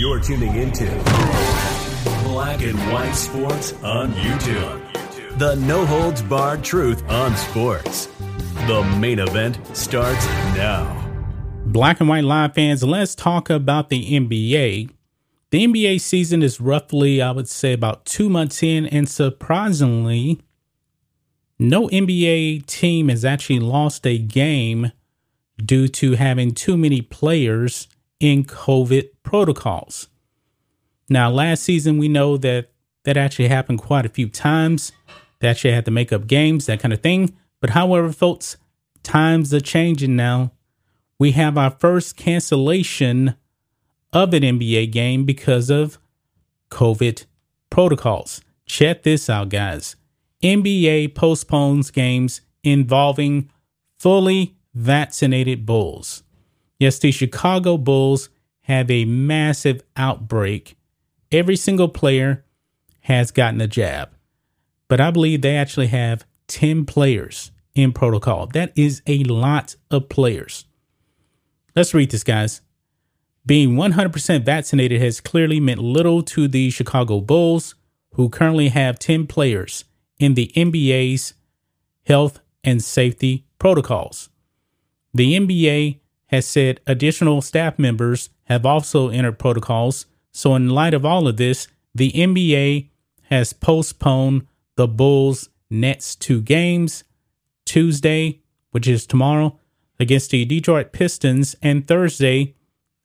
You're tuning into Black and White Sports on YouTube. The no holds barred truth on sports. The main event starts now. Black and White Live fans, let's talk about the NBA. The NBA season is roughly, I would say, about two months in, and surprisingly, no NBA team has actually lost a game due to having too many players in COVID protocols. Now, last season, we know that that actually happened quite a few times. They actually had to make up games, that kind of thing. But however, folks, times are changing now. We have our first cancellation of an NBA game because of COVID protocols. Check this out, guys. NBA postpones games involving fully vaccinated Bulls. Yes, the Chicago Bulls have a massive outbreak. Every single player has gotten a jab but I believe they actually have 10 players in protocol. That is a lot of players. Let's read this, guys. Being 100% vaccinated has clearly meant little to the Chicago Bulls, who currently have 10 players in the NBA's health and safety protocols. The NBA has said additional staff members have also entered protocols. So, in light of all of this, the NBA has postponed the Bulls' next two games Tuesday, which is tomorrow, against the Detroit Pistons, and Thursday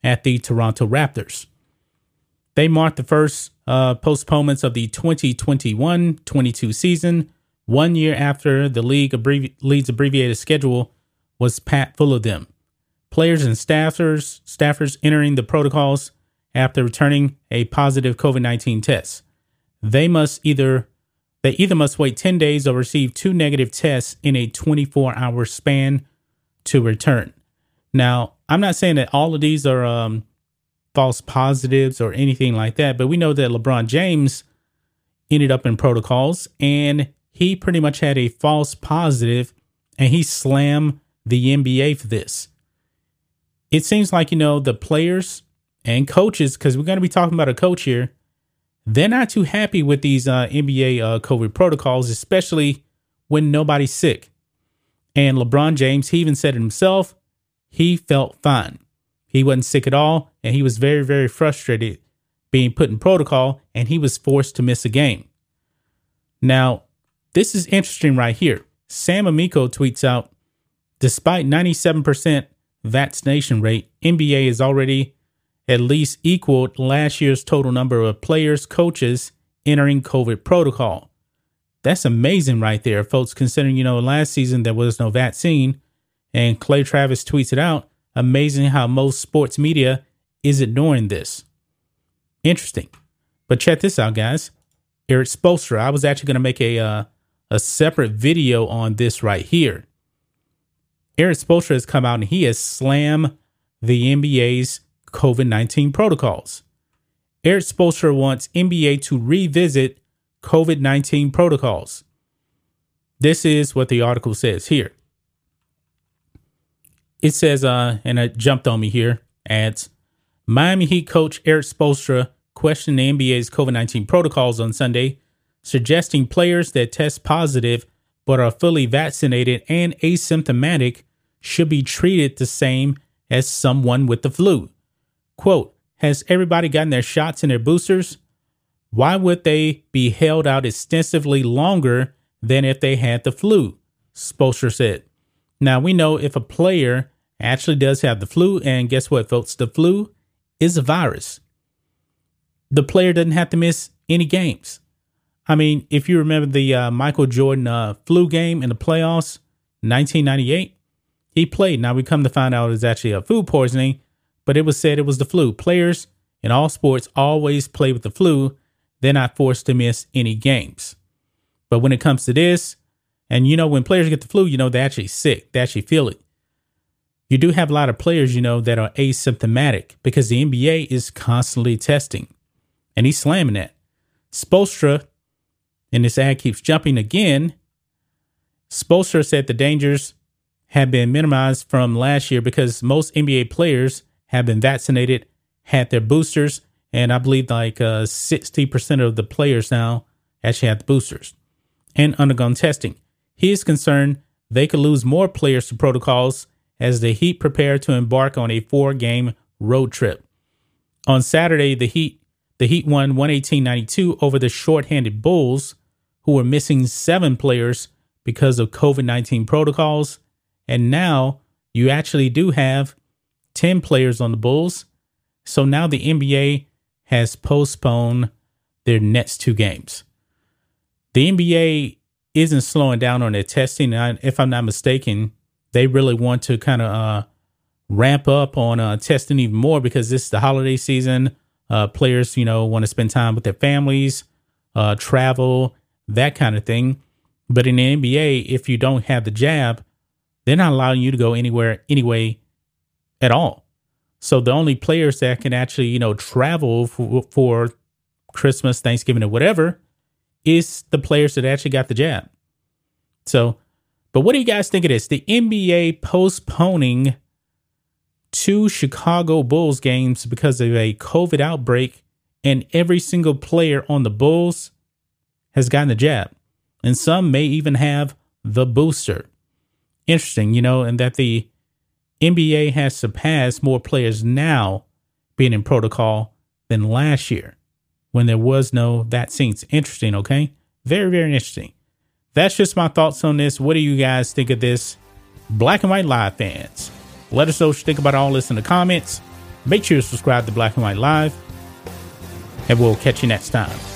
at the Toronto Raptors. They mark the first uh, postponements of the 2021 22 season, one year after the league abbrevi- league's abbreviated schedule was packed full of them. Players and staffers, staffers entering the protocols after returning a positive COVID 19 test. They must either they either must wait 10 days or receive two negative tests in a 24 hour span to return. Now, I'm not saying that all of these are um, false positives or anything like that, but we know that LeBron James ended up in protocols and he pretty much had a false positive and he slammed the NBA for this. It seems like, you know, the players and coaches, because we're going to be talking about a coach here, they're not too happy with these uh, NBA uh, COVID protocols, especially when nobody's sick. And LeBron James, he even said it himself, he felt fine. He wasn't sick at all, and he was very, very frustrated being put in protocol, and he was forced to miss a game. Now, this is interesting right here. Sam Amico tweets out, despite 97% vaccination rate, NBA is already at least equaled last year's total number of players, coaches entering COVID protocol. That's amazing right there, folks, considering, you know, last season there was no vaccine. And Clay Travis tweets it out. Amazing how most sports media is ignoring this. Interesting. But check this out, guys. Erik Spoelstra. I was actually going to make a uh, a separate video on this right here. Erik Spoelstra has come out and he has slammed the NBA's COVID 19 protocols. Erik Spoelstra wants NBA to revisit COVID 19 protocols. This is what the article says here. It says, uh, and it jumped on me here, adds Miami Heat coach Erik Spoelstra questioned the NBA's COVID 19 protocols on Sunday, suggesting players that test positive but are fully vaccinated and asymptomatic should be treated the same as someone with the flu. Quote, has everybody gotten their shots and their boosters? Why would they be held out extensively longer than if they had the flu? Spoelstra said. Now we know if a player actually does have the flu, and guess what, folks? The flu is a virus. The player doesn't have to miss any games. I mean, if you remember the uh, Michael Jordan uh, flu game in the playoffs, 1998, he played. Now we come to find out it was actually a food poisoning, but it was said it was the flu. Players in all sports always play with the flu. They're not forced to miss any games. But when it comes to this, and you know, when players get the flu, you know, they're actually sick. They actually feel it. You do have a lot of players, you know, that are asymptomatic because the NBA is constantly testing. And he's slamming that. Spoelstra, and this ad keeps jumping again. Spoelstra said the dangers have been minimized from last year because most NBA players have been vaccinated, had their boosters, and I believe like uh, 60% of the players now actually have the boosters and undergone testing. He is concerned they could lose more players to protocols as the Heat prepare to embark on a four game road trip. On Saturday, the Heat the Heat won 118-92 over the short-handed Bulls, who were missing seven players because of COVID-19 protocols. And now you actually do have 10 players on the Bulls. So now the NBA has postponed their next two games. The NBA isn't slowing down on their testing. if I'm not mistaken, they really want to kind of uh, ramp up on uh, testing even more because this is the holiday season. Uh, players, you know, want to spend time with their families, uh, travel, that kind of thing. But in the NBA, if you don't have the jab, they're not allowing you to go anywhere anyway at all. So the only players that can actually, you know, travel for, for Christmas, Thanksgiving, or whatever is the players that actually got the jab. So, but what do you guys think of this? The NBA postponing two Chicago Bulls games because of a COVID outbreak, and every single player on the Bulls has gotten the jab, and some may even have the booster. Interesting, you know, and that the NBA has surpassed more players now being in protocol than last year when there was no vaccines. Interesting, okay? Very, very interesting. That's just my thoughts on this. What do you guys think of this? Black and White Live fans. Let us know what you think about all this in the comments. Make sure to subscribe to Black and White Live, and we'll catch you next time.